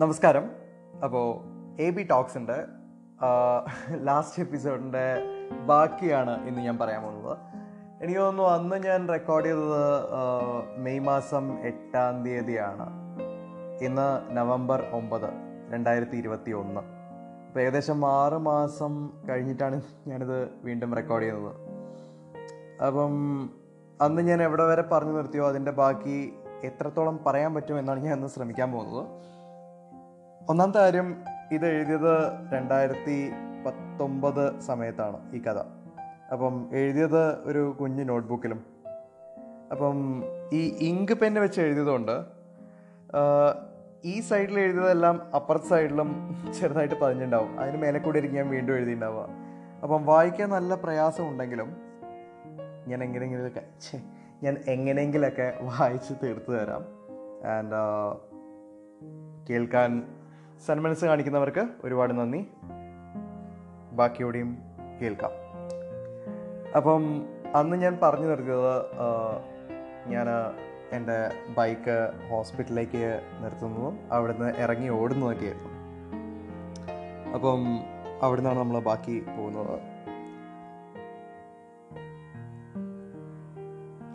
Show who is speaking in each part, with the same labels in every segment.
Speaker 1: നമസ്കാരം. അപ്പോൾ A B ടോക്സിന്റെ ലാസ്റ്റ് എപ്പിസോഡിന്റെ ബാക്കിയാണ് ഇന്ന് ഞാൻ പറയാൻ പോകുന്നത്. എനിക്ക് തോന്നുന്നു അന്ന് ഞാൻ റെക്കോർഡ് ചെയ്തത് മെയ് മാസം എട്ടാം തീയതിയാണ്. ഇന്ന് നവംബർ ഒമ്പത് രണ്ടായിരത്തി ഇരുപത്തി ഒന്ന് അപ്പോൾ ഏകദേശം ആറ് മാസം കഴിഞ്ഞിട്ടാണ് ഞാനിത് വീണ്ടും റെക്കോർഡ് ചെയ്യുന്നത്. അപ്പം അന്ന് ഞാൻ എവിടെ വരെ പറഞ്ഞു നിർത്തിയോ? അതിന്റെ ബാക്കി എത്രത്തോളം പറയാൻ പറ്റുമെന്നാണ് ഞാൻ അന്ന് ശ്രമിക്കാൻ പോകുന്നത്. ഒന്നാമത്തെ കാര്യം ഇത് എഴുതിയത് രണ്ടായിരത്തി പത്തൊമ്പത് സമയത്താണ് ഈ കഥ. അപ്പം എഴുതിയത് ഒരു കുഞ്ഞു നോട്ട്ബുക്കിലും. അപ്പം ഈ ഇങ്ക് പെന്ന് വെച്ച് എഴുതിയതുകൊണ്ട് ഈ സൈഡിൽ എഴുതിയതെല്ലാം അപ്പുറത്തെ സൈഡിലും ചെറുതായിട്ട് പതിഞ്ഞിട്ടുണ്ടാവും അതിന് മേലെ കൂടി ആയിരിക്കും ഞാൻ വീണ്ടും എഴുതിയിട്ടുണ്ടാവുക അപ്പം വായിക്കാൻ നല്ല പ്രയാസം ഉണ്ടെങ്കിലും ഞാൻ എങ്ങനെയെങ്കിലൊക്കെ ഛേ ഞാൻ എങ്ങനെയെങ്കിലൊക്കെ വായിച്ച് തീർത്തു തരാം. ആൻഡ് കേൾക്കാൻ സന്മനസ് കാണിക്കുന്നവർക്ക് ഒരുപാട് നന്ദി. ബാക്കിയോടെയും കേൾക്കാം. അപ്പം അന്ന് ഞാൻ പറഞ്ഞു നിർത്തിയത് ഞാൻ എന്റെ ബൈക്ക് ഹോസ്പിറ്റലിലേക്ക് നിർത്തുന്നതും അവിടുന്ന് ഇറങ്ങി ഓടുന്നതൊക്കെ ആയിരുന്നു അപ്പം അവിടെ നിന്നാണ് നമ്മൾ ബാക്കി പോകുന്നത്.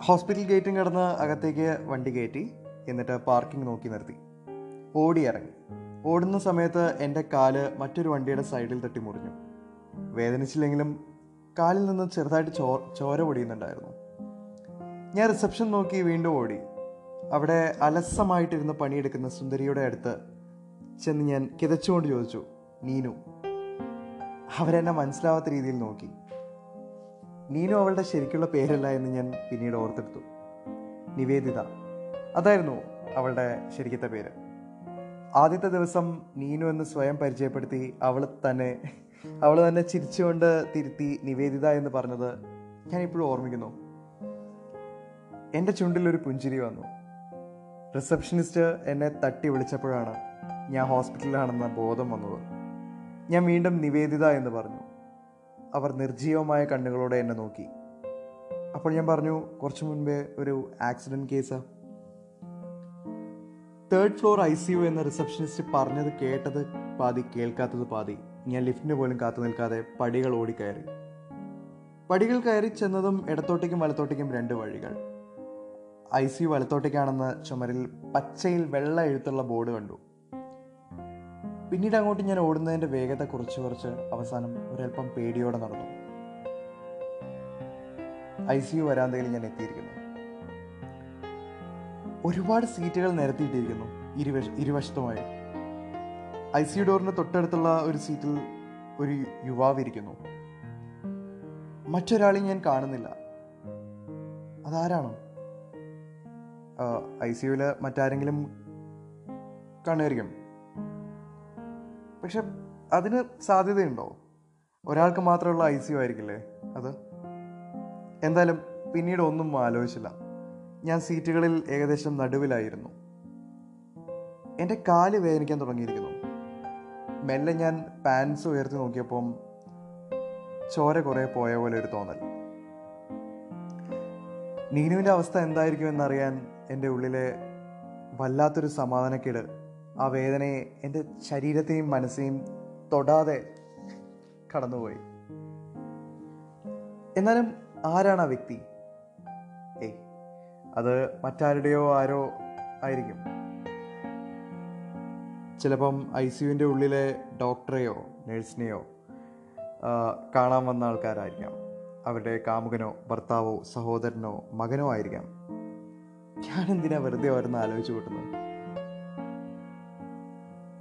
Speaker 1: ഹോസ്പിറ്റൽ ഗേറ്റും കടന്ന് അകത്തേക്ക് വണ്ടി കയറ്റി എന്നിട്ട് പാർക്കിംഗ് നോക്കി നിർത്തി. ഓടി ഇറങ്ങി ഓടുന്ന സമയത്ത് എന്റെ കാൽ മറ്റൊരു വണ്ടിയുടെ സൈഡിൽ തട്ടി മുറിഞ്ഞു വേദനിച്ചില്ലെങ്കിലും കാലിൽ നിന്ന് ചെറുതായിട്ട് ചോ ചോര പൊടിയുന്നുണ്ടായിരുന്നു. ഞാൻ റിസപ്ഷൻ നോക്കി വീണ്ടും ഓടി. അവിടെ അലസമായിട്ടിരുന്ന് പണിയെടുക്കുന്ന സുന്ദരിയുടെ അടുത്ത് ചെന്ന് ഞാൻ കിതച്ചുകൊണ്ട് ചോദിച്ചു നീനു. അവരെന്നെ മനസ്സിലാവാത്ത രീതിയിൽ നോക്കി. നീനു അവളുടെ ശരിക്കുള്ള പേരല്ല എന്ന് ഞാൻ പിന്നീട് ഓർത്തെടുത്തു. നിവേദിത. അതായിരുന്നു അവളുടെ ശരിക്കത്തെ പേര്. ആദ്യത്തെ ദിവസം നീനു എന്ന് സ്വയം പരിചയപ്പെടുത്തി അവൾ തന്നെ അവൾ തന്നെ ചിരിച്ചുകൊണ്ട് തിരുത്തി നിവേദിത എന്ന് പറഞ്ഞത് ഞാൻ ഇപ്പോഴും ഓർമ്മിക്കുന്നു. എന്റെ ചുണ്ടിൽ ഒരു പുഞ്ചിരി വന്നു. റിസപ്ഷനിസ്റ്റ് എന്നെ തട്ടി വിളിച്ചപ്പോഴാണ് ഞാൻ ഹോസ്പിറ്റലിലാണെന്ന ബോധം വന്നത്. ഞാൻ വീണ്ടും നിവേദിത എന്ന് പറഞ്ഞു. അവർ നിർജീവമായ കണ്ണുകളോടെ എന്നെ നോക്കി. അപ്പോൾ ഞാൻ പറഞ്ഞു കുറച്ചു മുൻപേ ഒരു accident case. Third floor I C U എന്ന റിസപ്ഷനിസ്റ്റ് പറഞ്ഞത് കേട്ടത് പാതി കേൾക്കാത്തത് പാതി. ഞാൻ ലിഫ്റ്റിന് പോലും കാത്തു നിൽക്കാതെ പടികൾ ഓടിക്കയറി. പടികൾ കയറി ചെന്നതും ഇടത്തോട്ടേക്കും വലത്തോട്ടേക്കും രണ്ട് വഴികൾ. ഐ സി യു വലത്തോട്ടേക്കാണെന്ന് ചുമരിൽ പച്ചയിൽ വെള്ള എഴുത്തുള്ള ബോർഡ് കണ്ടു. പിന്നീട് അങ്ങോട്ട് ഞാൻ ഓടുന്നതിന്റെ വേഗത കുറച്ച് കുറച്ച് അവസാനം ഒരൽപ്പം പേടിയോടെ നടന്നു. ഐ സി യു വരാന്തയിൽ ഞാൻ എത്തിയിരിക്കുന്നു. ഒരുപാട് സീറ്റുകൾ നിരത്തിയിട്ടിരിക്കുന്നു ഇരുവശ ഇരുവശത്തുമായി. ഐ സി ഡോറിന് തൊട്ടടുത്തുള്ള ഒരു സീറ്റിൽ ഒരു യുവാവ് ഇരിക്കുന്നു മറ്റൊരാളെ ഞാൻ കാണുന്നില്ല. അതാരാണോ? ഐ സി യുവിൽ മറ്റാരെങ്കിലും കാണുമായിരിക്കും പക്ഷെ അതിന് സാധ്യതയുണ്ടോ? ഒരാൾക്ക് മാത്രമുള്ള ഐ സി യു ആയിരിക്കില്ലേ അത്? എന്തായാലും പിന്നീട് ഒന്നും ആലോചിച്ചില്ല. ഞാൻ സീറ്റുകളിൽ ഏകദേശം നടുവിലായിരുന്നു. എന്റെ കാൽ വേദനിക്കാൻ തുടങ്ങിയിരിക്കുന്നു. മെല്ലെ ഞാൻ പാൻസ് ഉയർത്തി നോക്കിയപ്പം ചോര കുറേ പോയ പോലെ ഒരു തോന്നൽ. നീനുവിന്റെ അവസ്ഥ എന്തായിരിക്കും എന്നറിയാൻ എന്റെ ഉള്ളിലെ വല്ലാത്തൊരു സമാധാനക്കേട് ആ വേദനയെ എന്റെ ശരീരത്തെയും മനസ്സെയും തൊടാതെ കടന്നുപോയി. എന്നാലും ആരാണ് ആ വ്യക്തി? ഏയ് അത് മറ്റാരുടെയോ ആരോ ആയിരിക്കും. ചിലപ്പം ഐ സിയുവിന്റെ ഉള്ളിലെ ഡോക്ടറെയോ നേഴ്സിനെയോ കാണാൻ വന്ന ആൾക്കാരായിരിക്കാം. അവരുടെ കാമുകനോ ഭർത്താവോ സഹോദരനോ മകനോ ആയിരിക്കാം. ഞാൻ എന്തിനാ വെറുതെ ഓരോന്ന് ആലോചിച്ചു കൂട്ടുന്നത്?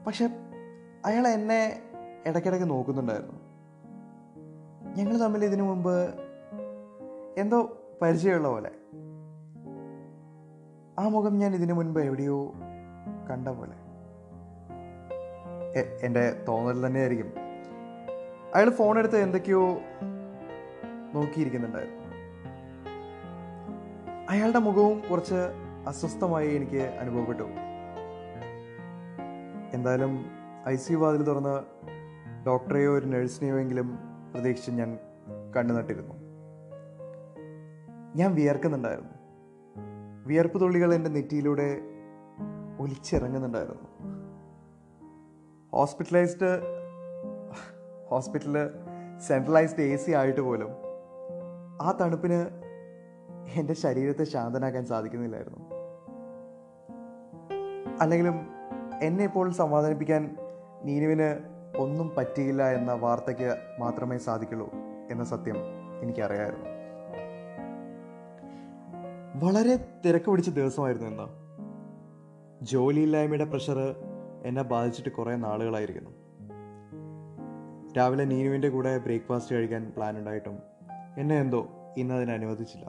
Speaker 1: പക്ഷെ അയാൾ എന്നെ ഇടയ്ക്കിടയ്ക്ക് നോക്കുന്നുണ്ടായിരുന്നു. ഞങ്ങൾ തമ്മിൽ ഇതിനു മുമ്പ് എന്തോ പരിചയമുള്ള പോലെ. ആ മുഖം ഞാൻ ഇതിനു മുൻപ് എവിടെയോ കണ്ട പോലെ. എന്റെ തോന്നൽ തന്നെയായിരിക്കും. അയാൾ ഫോൺ എടുത്ത് എന്തൊക്കെയോ നോക്കിയിരിക്കുന്നുണ്ടായിരുന്നു. അയാളുടെ മുഖവും കുറച്ച് അസ്വസ്ഥമായി എനിക്ക് അനുഭവപ്പെട്ടു. എന്തായാലും ഐ സി വാതിൽ തുറന്ന് ഡോക്ടറെയോ ഒരു നഴ്സിനെയോ എങ്കിലും പ്രതീക്ഷിച്ച് ഞാൻ കണ്ണു നട്ടിരുന്നു ഞാൻ വിയർക്കുന്നുണ്ടായിരുന്നു. വിയർപ്പ് തുള്ളികൾ എന്റെ നെറ്റിയിലൂടെ ഒലിച്ചിറങ്ങുന്നുണ്ടായിരുന്നു. ഹോസ്പിറ്റലൈസ്ഡ് ഹോസ്പിറ്റലിൽ സെൻട്രലൈസ്ഡ് എ സി ആയിട്ട് പോലും ആ തണുപ്പിന് എന്റെ ശരീരത്തെ ശാന്തനാക്കാൻ സാധിക്കുന്നില്ലായിരുന്നു. അല്ലെങ്കിലും എന്നെ ഇപ്പോൾ സമാധാനിപ്പിക്കാൻ നീനുവിന് ഒന്നും പറ്റിയില്ല എന്ന വാർത്തയ്ക്ക് മാത്രമേ സാധിക്കുള്ളൂ എന്ന സത്യം എനിക്കറിയായിരുന്നു. വളരെ തിരക്ക് പിടിച്ച ദിവസമായിരുന്നു ഇന്ന്. ജോലിയില്ലായ്മയുടെ പ്രഷർ എന്നെ ബാധിച്ചിട്ട് കുറേ നാളുകളായിരിക്കുന്നു. രാവിലെ നീനുവിന്റെ കൂടെ ബ്രേക്ക്ഫാസ്റ്റ് കഴിക്കാൻ പ്ലാൻ ഉണ്ടായിട്ടും എന്നെ എന്തോ ഇന്ന് അതിനെ അനുവദിച്ചില്ല.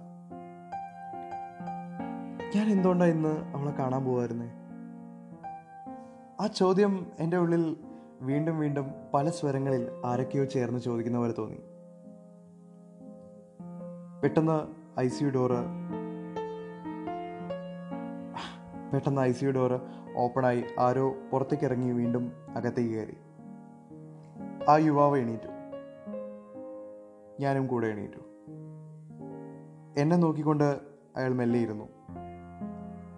Speaker 1: ഞാൻ എന്തുകൊണ്ടാണ് ഇന്ന് അവളെ കാണാൻ പോകായിരുന്നേ ആ ചോദ്യം എന്റെ ഉള്ളിൽ വീണ്ടും വീണ്ടും പല സ്വരങ്ങളിൽ ആരൊക്കെയോ ചേർന്ന് ചോദിക്കുന്ന പോലെ തോന്നി. പെട്ടെന്ന് ഐ സി ഡോറ് പെട്ടെന്ന് ഐ സി ഡോറ് ഓപ്പണായി ആരോ പുറത്തേക്ക് ഇറങ്ങി വീണ്ടും അകത്തേക്ക് കയറി. ആ യുവാവ് എണീറ്റു. ഞാനും കൂടെ എണീറ്റു. എന്നെ നോക്കിക്കൊണ്ട് അയാൾ മെല്ലെ ഇരുന്നു.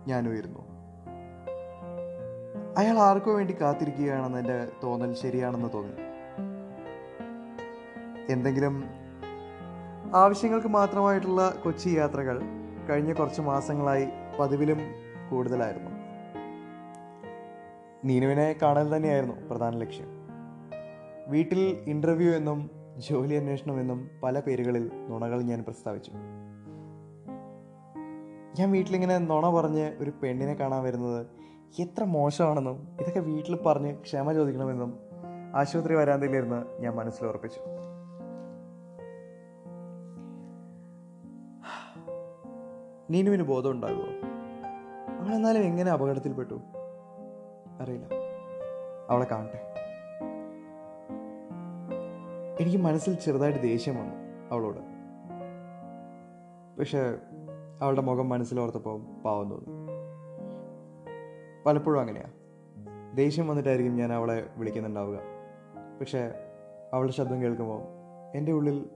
Speaker 1: ഞാനും ഇരുന്നു. അയാൾ ആർക്കോ വേണ്ടി കാത്തിരിക്കുകയാണെന്ന് എന്റെ തോന്നൽ ശരിയാണെന്ന് തോന്നി. എന്തെങ്കിലും ആവശ്യങ്ങൾക്ക് മാത്രമായിട്ടുള്ള കൊച്ചി യാത്രകൾ കഴിഞ്ഞ കുറച്ച് മാസങ്ങളായി പതിവിലും കൂടുതലായിരുന്നു. നീനുവിനെ കാണൽ തന്നെയായിരുന്നു പ്രധാന ലക്ഷ്യം. വീട്ടിൽ ഇന്റർവ്യൂ എന്നും ജോലി അന്വേഷണം എന്നും പല പേരുകളിൽ നുണകൾ ഞാൻ പ്രസ്താവിച്ചു. ഞാൻ വീട്ടിലിങ്ങനെ നുണ പറഞ്ഞ് ഒരു പെണ്ണിനെ കാണാൻ വരുന്നത് എത്ര മോശമാണെന്നും ഇതൊക്കെ വീട്ടിൽ പറഞ്ഞ് ക്ഷമ ചോദിക്കണമെന്നും ആശുപത്രി വരാന്തയിലിരുന്ന് ഞാൻ മനസ്സിൽ ഉറപ്പിച്ചു. നീനുവിന് ബോധം ഉണ്ടാകുമോ? അവളെന്നാലും എങ്ങനെ അപകടത്തിൽപ്പെട്ടു? അറിയില്ല. അവളെ കാണട്ടെ. എനിക്ക് മനസ്സിൽ ചെറുതായിട്ട് ദേഷ്യം വന്നു അവളോട്. പക്ഷേ അവളുടെ മുഖം മനസ്സിലോർത്തപ്പോൾ പാവം തോന്നി. പലപ്പോഴും അങ്ങനെയാ. ദേഷ്യം വന്നിട്ടായിരിക്കും ഞാൻ അവളെ വിളിക്കുന്നുണ്ടാവുക. പക്ഷേ അവളുടെ ശബ്ദം കേൾക്കുമ്പോൾ എന്റെ ഉള്ളിൽ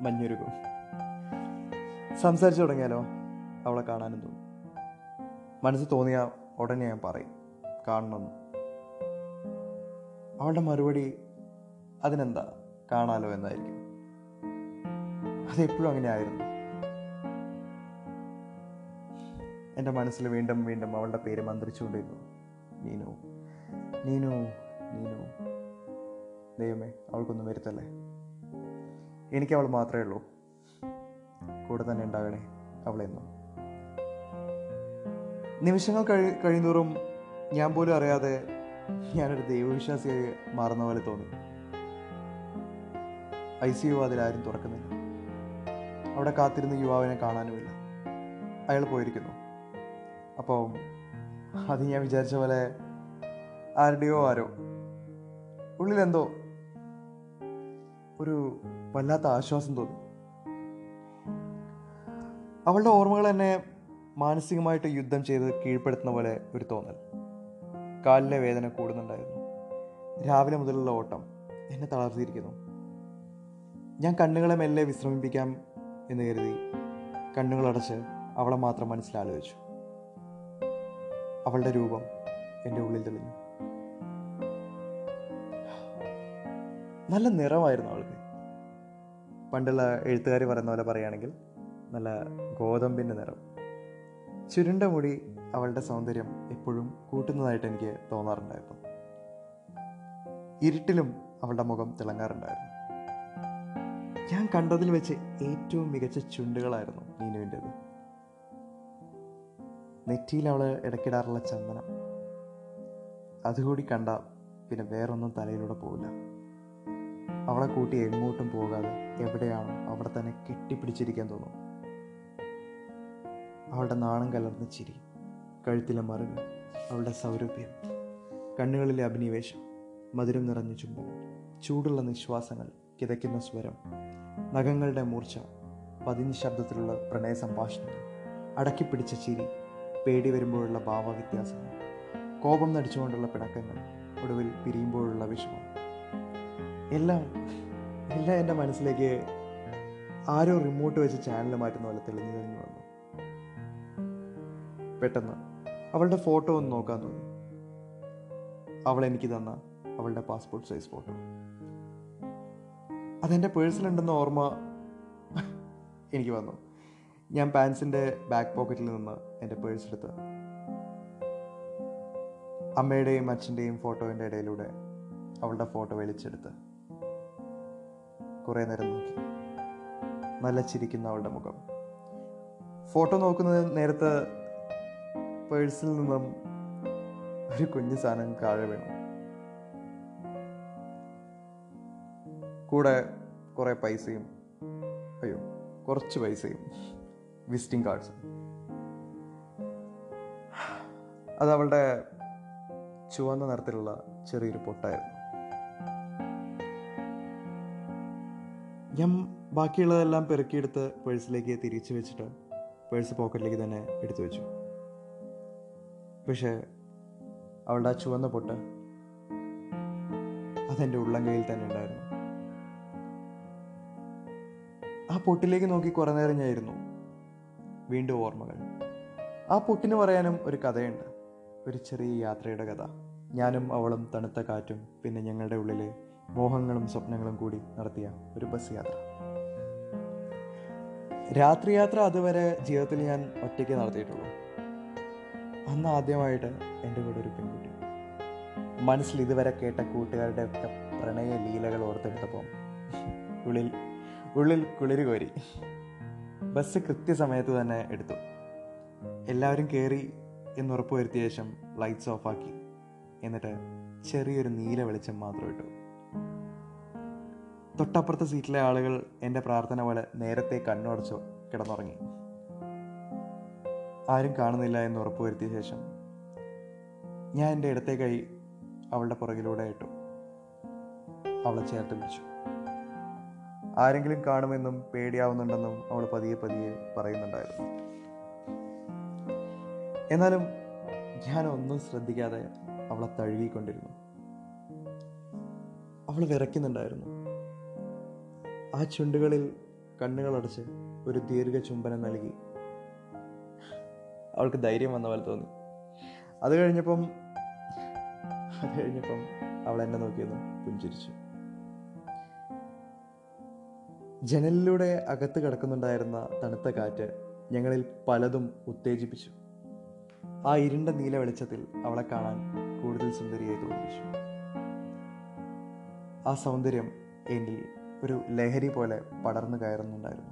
Speaker 1: മഞ്ഞൊരുക്കും സംസാരിച്ചു തുടങ്ങിയാലോ അവളെ കാണാനും തോന്നും. മനസ്സിൽ തോന്നിയ ഉടനെ ഞാൻ പറയും കാണണം. അവളുടെ മറുപടി അതിനെന്താ? കാണാലോ എന്നായിരിക്കും. അതെപ്പോഴും അങ്ങനെ ആയിരുന്നു. എന്റെ മനസ്സിൽ വീണ്ടും വീണ്ടും അവളുടെ പേര് മന്ത്രിച്ചുകൊണ്ടിരുന്നു. നീനു നീനു നീനു. ദൈവമേ അവൾക്കൊന്നും വരുത്തല്ലേ? എനിക്ക് അവൾ മാത്രമേ ഉള്ളൂ. കൂടെ തന്നെ ഉണ്ടാകണേ അവളെന്നും. നിമിഷങ്ങൾ കഴി കഴിയുന്നോറും ഞാൻ പോലും അറിയാതെ ഞാനൊരു ദൈവവിശ്വാസിയായി മാറുന്ന പോലെ തോന്നി. ഐ സി യു അതിലാരും തുറക്കുന്നില്ല. അവിടെ കാത്തിരുന്ന യുവാവിനെ കാണാനുമില്ല. അയാൾ പോയിരിക്കുന്നു. അപ്പോൾ അത് ഞാൻ വിചാരിച്ച പോലെ ആരുടെയോ ആരോ. ഉള്ളിലെന്തോ ഒരു വല്ലാത്ത ആശ്വാസം തോന്നി. അവളുടെ ഓർമ്മകൾ എന്നെ മാനസികമായിട്ട് യുദ്ധം ചെയ്ത് കീഴ്പ്പെടുത്തുന്ന പോലെ ഒരു തോന്നൽ. കാലിലെ വേദന കൂടുന്നുണ്ടായിരുന്നു. രാവിലെ മുതലുള്ള ഓട്ടം എന്നെ തളർത്തിയിരിക്കുന്നു. ഞാൻ കണ്ണുകളെ മെല്ലെ വിശ്രമിപ്പിക്കാം എന്ന് കരുതി കണ്ണുകളടച്ച് അവളെ മാത്രം മനസ്സിലാലോചിച്ചു അവളുടെ രൂപം എന്റെ ഉള്ളിൽ തെളിഞ്ഞു. നല്ല നിറമായിരുന്നു അവൾക്ക്. പണ്ടുള്ള എഴുത്തുകാർ പറയുന്ന പോലെ പറയുകയാണെങ്കിൽ നല്ല ഗോതമ്പിന്റെ നിറം. ചുരുണ്ട മുടി അവളുടെ സൗന്ദര്യം എപ്പോഴും കൂട്ടുന്നതായിട്ട് എനിക്ക് തോന്നാറുണ്ടായിരുന്നു. ഇരുട്ടിലും അവളുടെ മുഖം തിളങ്ങാറുണ്ടായിരുന്നു. ഞാൻ കണ്ടതിൽ വെച്ച് ഏറ്റവും മികച്ച ചുണ്ടുകളായിരുന്നു നീനുവിന്റെത്. നെറ്റിയിൽ അവൾ ഇടയ്ക്കിടാറുള്ള ചന്ദനം. അതുകൂടി കണ്ട പിന്നെ വേറൊന്നും തലയിലൂടെ പോവില്ല. അവളെ കൂട്ടി എങ്ങോട്ടും പോകാതെ എവിടെയാണോ അവിടെ തന്നെ കെട്ടിപ്പിടിച്ചിരിക്കാൻ തോന്നും. അവളുടെ നാണം കലർന്ന ചിരി കഴുത്തിലെ മറുകൾ അവളുടെ സൗരഭ്യം കണ്ണുകളിലെ അഭിനിവേശം മധുരം നിറഞ്ഞ ചുംബനം ചൂടുള്ള നിശ്വാസങ്ങൾ കിതയ്ക്കുന്ന സ്വരം നഖങ്ങളുടെ മൂർച്ച പതിഞ്ഞ ശബ്ദത്തിലുള്ള പ്രണയ സംഭാഷണങ്ങൾ അടക്കിപ്പിടിച്ച ചിരി പേടി വരുമ്പോഴുള്ള ഭാവവ്യത്യാസങ്ങൾ കോപം നടിച്ചുകൊണ്ടുള്ള പിണക്കങ്ങൾ ഒടുവിൽ പിരിയുമ്പോഴുള്ള വിഷമം. എല്ലാം എല്ലാം എന്റെ മനസ്സിലേക്ക് ആരോ റിമോട്ട് വെച്ച് ചാനൽ മാറ്റുന്ന പോലെ തെളിഞ്ഞു തെളിഞ്ഞു വന്നു. പെട്ടെന്ന് അവളുടെ ഫോട്ടോ ഒന്ന് നോക്കാൻ തോന്നി. അവൾ എനിക്ക് തന്ന അവളുടെ പാസ്പോർട്ട് സൈസ് ഫോട്ടോ അതെന്റെ പേഴ്സിലുണ്ടെന്ന ഓർമ്മ എനിക്ക് വന്നു. ഞാൻ പാൻസിന്റെ ബാക്ക് പോക്കറ്റിൽ നിന്ന് എന്റെ പേഴ്സ് എടുത്ത് അമ്മയുടെയും അച്ഛന്റെയും ഫോട്ടോന്റെ ഇടയിലൂടെ അവളുടെ ഫോട്ടോ വലിച്ചെടുത്ത് കുറേ നേരം നോക്കി. നല്ല ചിരിക്കുന്ന അവളുടെ മുഖം. ഫോട്ടോ നോക്കുന്ന നേരത്ത് പേഴ്സിൽ നിന്നും ഒരു കുഞ്ഞു സാധനം താഴെ വീണു. കൂടെ കുറേ പൈസയും അയ്യോ കുറച്ച് പൈസയും വിസിറ്റിംഗ് കാർഡ്സും. അത് അവളുടെ ചുവന്ന നിറത്തിലുള്ള ചെറിയൊരു പൊട്ടായിരുന്നു. ഞാൻ ബാക്കിയുള്ളതെല്ലാം പെറുക്കിയെടുത്ത് പേഴ്സിലേക്ക് തിരിച്ചു വെച്ചിട്ട് പേഴ്സ് പോക്കറ്റിലേക്ക് തന്നെ എടുത്തു വെച്ചു. പക്ഷേ അവളുടെ ആ ചുവന്ന പൊട്ട് അതെന്റെ ഉള്ളം കയ്യിൽ തന്നെ ഉണ്ടായിരുന്നു. ആ പൊട്ടിലേക്ക് നോക്കി കുറേ നേരം ഞായിരുന്നു. വീണ്ടും ഓർമ്മകൾ. ആ പൊട്ടിന് പറയാനും ഒരു കഥയുണ്ട്. ഒരു ചെറിയ യാത്രയുടെ കഥ. ഞാനും അവളും തണുത്ത കാറ്റും പിന്നെ ഞങ്ങളുടെ ഉള്ളിലെ മോഹങ്ങളും സ്വപ്നങ്ങളും കൂടി നടത്തിയ ഒരു ബസ് യാത്ര. രാത്രി യാത്ര അതുവരെ ജീവിതത്തിൽ ഞാൻ ഒറ്റയ്ക്ക് നടത്തിയിട്ടുള്ളൂ. അന്ന് ആദ്യമായിട്ട് എന്റെ കൂടെ ഒരു പെൺകുട്ടി. മനസ്സിൽ ഇതുവരെ കേട്ട കൂട്ടുകാരുടെ ഒക്കെ പ്രണയ ലീലകൾ ഓർത്തെടുത്തപ്പോൾ ഉള്ളിൽ ഉള്ളിൽ കുളിര് കോരി. ബസ് കൃത്യസമയത്ത് തന്നെ എടുത്തു. എല്ലാവരും കയറി എന്ന് വരുത്തിയ ശേഷം ലൈറ്റ്സ് ഓഫാക്കി എന്നിട്ട് ചെറിയൊരു നീല വെളിച്ചം മാത്രം ഇട്ടു. തൊട്ടപ്പുറത്തെ സീറ്റിലെ ആളുകൾ എന്റെ പ്രാർത്ഥന പോലെ നേരത്തെ കണ്ണുടച്ചു കിടന്നുറങ്ങി. ആരും കാണുന്നില്ല എന്ന് ഉറപ്പുവരുത്തിയ ശേഷം ഞാൻ എന്റെ ഇടത്തെ കൈ അവളുടെ പുറകിലൂടെ ഇട്ടു. അവളെ ചേർത്ത് പിടിച്ചു. ആരെങ്കിലും കാണുമെന്നും പേടിയാവുന്നുണ്ടെന്നും അവൾ പതിയെ പതിയെ പറയുന്നുണ്ടായിരുന്നു. എന്നാലും ഞാൻ ഒന്നും ശ്രദ്ധിക്കാതെ അവളെ തഴുകിക്കൊണ്ടിരുന്നു. അവൾ വിറയ്ക്കുന്നുണ്ടായിരുന്നു. ആ ചുണ്ടുകളിൽ കണ്ണുകളടച്ച് ഒരു ദീർഘ ചുംബനം നൽകി അവൾക്ക് ധൈര്യം വന്ന പോലെ തോന്നി. അത് കഴിഞ്ഞപ്പം അത് കഴിഞ്ഞപ്പം അവൾ എന്നെ നോക്കിയൊന്ന് പുഞ്ചിരിച്ചു. ജനലിലൂടെ അകത്ത് കിടക്കുന്നുണ്ടായിരുന്ന തണുത്ത കാറ്റ് ഞങ്ങളിൽ പലതും ഉത്തേജിപ്പിച്ചു. ആ ഇരുണ്ട നീല വെളിച്ചത്തിൽ അവളെ കാണാൻ കൂടുതൽ സുന്ദരിയായി തോന്നിച്ചു ആ സൗന്ദര്യം എന്നിൽ ഒരു ലഹരി പോലെ പടർന്നു കയറുന്നുണ്ടായിരുന്നു.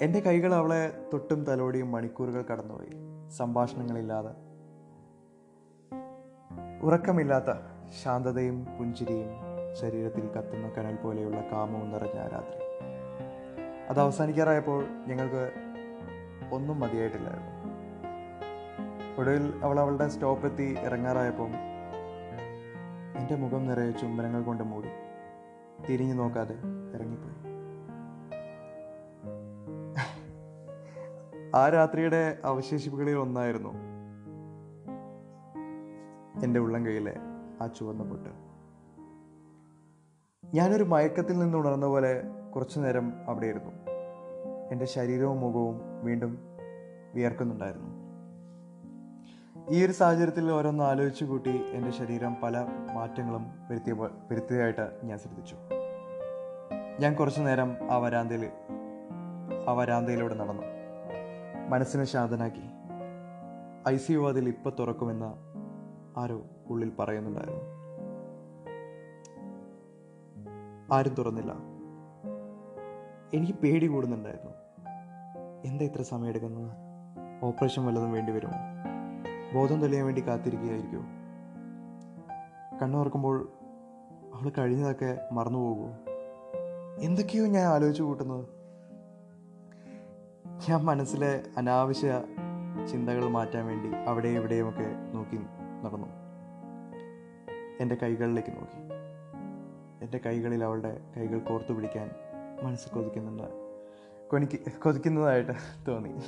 Speaker 1: എന്റെ കൈകൾ അവളെ തൊട്ടും തലോടിയും മണിക്കൂറുകൾ കടന്നുപോയി. സംഭാഷണങ്ങളില്ലാതെ. ഉറക്കമില്ലാത്ത ശാന്തതയും പുഞ്ചിരിയും ശരീരത്തിൽ കത്തുന്ന കനൽ പോലെയുള്ള കാമവും നിറഞ്ഞ രാത്രി. അത് അവസാനിക്കാറായപ്പോൾ ഞങ്ങൾക്ക് ഒന്നും മതിയായിട്ടില്ലായിരുന്നു. ഒടുവിൽ അവൾ അവളുടെ സ്റ്റോപ്പ് എത്തി ഇറങ്ങാറായപ്പോൾ എന്റെ മുഖം നിറയെ ചുംബനങ്ങൾ കൊണ്ട് മൂടി. തിരിഞ്ഞു നോക്കാതെ ഇറങ്ങിപ്പോയി. ആ രാത്രിയുടെ അവശേഷിപ്പുകളിൽ ഒന്നായിരുന്നു എന്റെ ഉള്ളം കയ്യിലെ ആ ചുവന്ന പൊട്ട്. ഞാനൊരു മയക്കത്തിൽ നിന്ന് ഉണർന്ന പോലെ കുറച്ചു നേരം അവിടെ ഇരുന്നു എന്റെ ശരീരവും മുഖവും വീണ്ടും വിയർക്കുന്നുണ്ടായിരുന്നു. ഈ ഒരു സാഹചര്യത്തിൽ ഓരോന്ന് ആലോചിച്ചു കൂട്ടി എന്റെ ശരീരം പല മാറ്റങ്ങളും വരുത്തിയ വരുത്തിയതായിട്ട് ഞാൻ ശ്രദ്ധിച്ചു. ഞാൻ കുറച്ചു നേരം ആ വരാന്തയിൽ ആ വരാന്തയിലൂടെ നടന്നു. മനസ്സിനെ ശാന്തനാക്കി. ഐ സി യു അതിൽ ഇപ്പം തുറക്കുമെന്ന് ആരോ ഉള്ളിൽ പറയുന്നുണ്ടായിരുന്നു. ആരും തുറന്നില്ല. എനിക്ക് പേടി കൂടുന്നുണ്ടായിരുന്നു. എന്താ ഇത്ര സമയം എടുക്കുന്നത് ഓപ്പറേഷൻ വല്ലതും വേണ്ടി വരുമോ? ബോധം തെളിയാൻ വേണ്ടി കാത്തിരിക്കുകയായിരിക്കുമോ കണ്ണുറക്കുമ്പോൾ അവൾ കഴിഞ്ഞതൊക്കെ മറന്നു പോകുമോ എന്തൊക്കെയോ ഞാൻ ആലോചിച്ച് കൂട്ടുന്നത്. ഞാൻ മനസ്സിലെ അനാവശ്യ ചിന്തകൾ മാറ്റാൻ വേണ്ടി അവിടെയും ഇവിടെയുമൊക്കെ നോക്കി നടന്നു. എന്റെ കൈകളിലേക്ക് നോക്കി. എന്റെ കൈകളിൽ അവളുടെ കൈകൾ കോർത്തു പിടിക്കാൻ മനസ്സ് കൊതിക്കുന്നുണ്ട്. കൊനിക്ക് കൊതിക്കുന്നതായിട്ട് തോന്നി.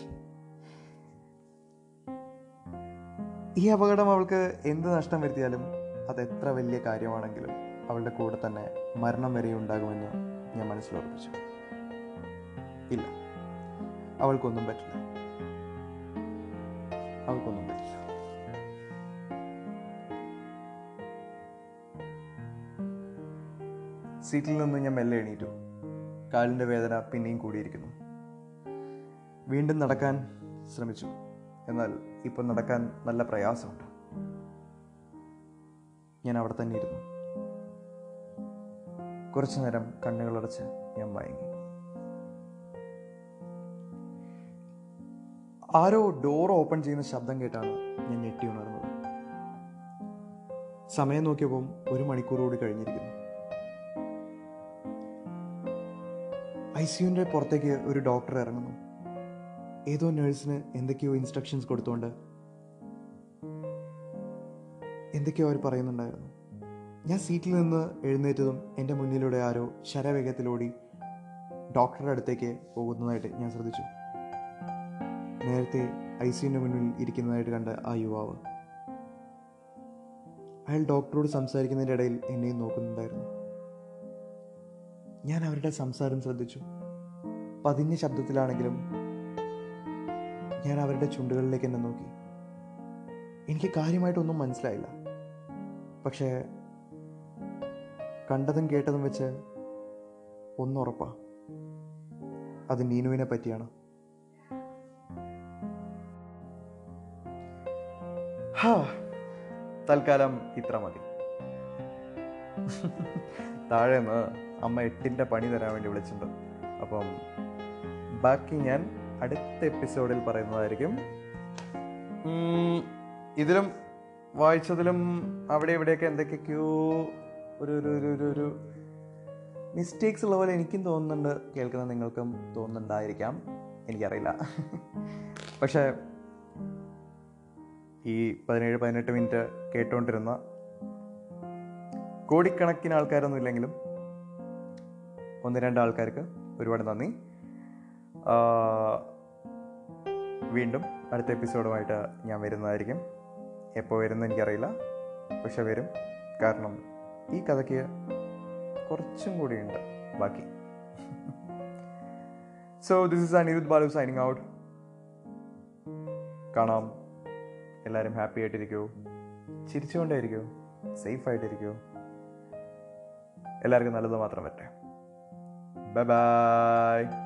Speaker 1: ഈ അപകടം അവൾക്ക് എന്ത് നഷ്ടം വരുത്തിയാലും അത് എത്ര വലിയ കാര്യമാണെങ്കിലും അവളുടെ കൂടെ തന്നെ മരണം വരെ ഉണ്ടാകുമെന്ന് ഞാൻ മനസ്സിലുറപ്പിച്ചു ഇല്ല. അവൾക്കൊന്നും പറ്റില്ല. അവൾക്കൊന്നും പറ്റില്ല. സീറ്റിൽ നിന്ന് ഞാൻ മെല്ലെ എണീറ്റു. കാലിന്റെ വേദന പിന്നെയും കൂടിയിരിക്കുന്നു. വീണ്ടും നടക്കാൻ ശ്രമിച്ചു. എന്നാൽ ഇപ്പം നടക്കാൻ നല്ല പ്രയാസമുണ്ട്. ഞാൻ അവിടെ തന്നെ ഇരുന്നു. കുറച്ചു നേരം കണ്ണുകളടച്ച് ഞാൻ വയങ്ങി ആരോ ഡോർ ഓപ്പൺ ചെയ്യുന്ന ശബ്ദം കേട്ടാണ് ഞാൻ ഞെട്ടി ഉണർന്നത്. സമയം നോക്കിയപ്പോൾ ഒരു മണിക്കൂറോട് കഴിഞ്ഞിരിക്കുന്നു. ഐ സിയുവിന്റെ പുറത്തേക്ക് ഒരു ഡോക്ടർ ഇറങ്ങുന്നു. ഏതോ നേഴ്സിന് എന്തൊക്കെയോ ഇൻസ്ട്രക്ഷൻസ് കൊടുത്തുകൊണ്ട് എന്തൊക്കെയോ അവർ പറയുന്നുണ്ടായിരുന്നു. ഞാൻ സീറ്റിൽ നിന്ന് എഴുന്നേറ്റതും എന്റെ മുന്നിലൂടെ ആരോ ശരവേഗത്തിലോടി ഡോക്ടറുടെ അടുത്തേക്ക് പോകുന്നതായിട്ട് ഞാൻ ശ്രദ്ധിച്ചു. നേരത്തെ ഐ സിയുവിന്റെ മുന്നിൽ ഇരിക്കുന്നതായിട്ട് കണ്ട ആ യുവാവ്. അയാൾ ഡോക്ടറോട് സംസാരിക്കുന്നതിന്റെ ഇടയിൽ എന്നെയും നോക്കുന്നുണ്ടായിരുന്നു. ഞാൻ അവരുടെ സംസാരം ശ്രദ്ധിച്ചു. പതിഞ്ഞ ശബ്ദത്തിലാണെങ്കിലും ഞാൻ അവരുടെ ചുണ്ടുകളിലേക്ക് എന്നെ നോക്കി. എനിക്ക് കാര്യമായിട്ടൊന്നും മനസ്സിലായില്ല. പക്ഷേ കണ്ടതും കേട്ടതും വെച്ച് ഒന്നുറപ്പാ അത് നീനുവിനെ പറ്റിയാണ്. തൽക്കാലം ഇത്ര മതി. താഴെ നിന്ന് അമ്മ എട്ടിന്റെ പണി തരാൻ വേണ്ടി വിളിച്ചിട്ടുണ്ട്. അപ്പം ബാക്കി ഞാൻ അടുത്ത എപ്പിസോഡിൽ പറയുന്നതായിരിക്കും. ഇതിലും വായിച്ചതിലും അവിടെ ഇവിടെയൊക്കെ എന്തൊക്കെയൊക്കെയോ ഒരു ഒരു ഒരു ഒരു ഒരു മിസ്റ്റേക്സ് ഉള്ള പോലെ എനിക്കും തോന്നുന്നുണ്ട്. കേൾക്കുന്ന നിങ്ങൾക്കും തോന്നുന്നുണ്ടായിരിക്കാം. എനിക്കറിയില്ല. പക്ഷേ ഈ പതിനേഴ് പതിനെട്ട് മിനിറ്റ് കേട്ടുകൊണ്ടിരുന്ന കോടിക്കണക്കിന് ആൾക്കാരൊന്നും ഇല്ലെങ്കിലും ഒന്ന് രണ്ട് ആൾക്കാർക്ക് ഒരുപാട് നന്ദി. വീണ്ടും അടുത്ത എപ്പിസോഡുമായിട്ട് ഞാൻ വരുന്നതായിരിക്കും. എപ്പോൾ വരുമെന്ന് എനിക്കറിയില്ല. പക്ഷെ വരും. കാരണം ഈ കഥയ്ക്ക് കുറച്ചും കൂടിയുണ്ട്. ബാക്കി. So this is Anirudh Balu signing out കാണാം. എല്ലാവരും ഹാപ്പി ആയിട്ടിരിക്കൂ. ചിരിച്ചുകൊണ്ടേയിരിക്കൂ. സേഫ് ആയിട്ടിരിക്കൂ. എല്ലാവർക്കും നല്ലത് മാത്രം പറ്റേ ബൈ ബൈ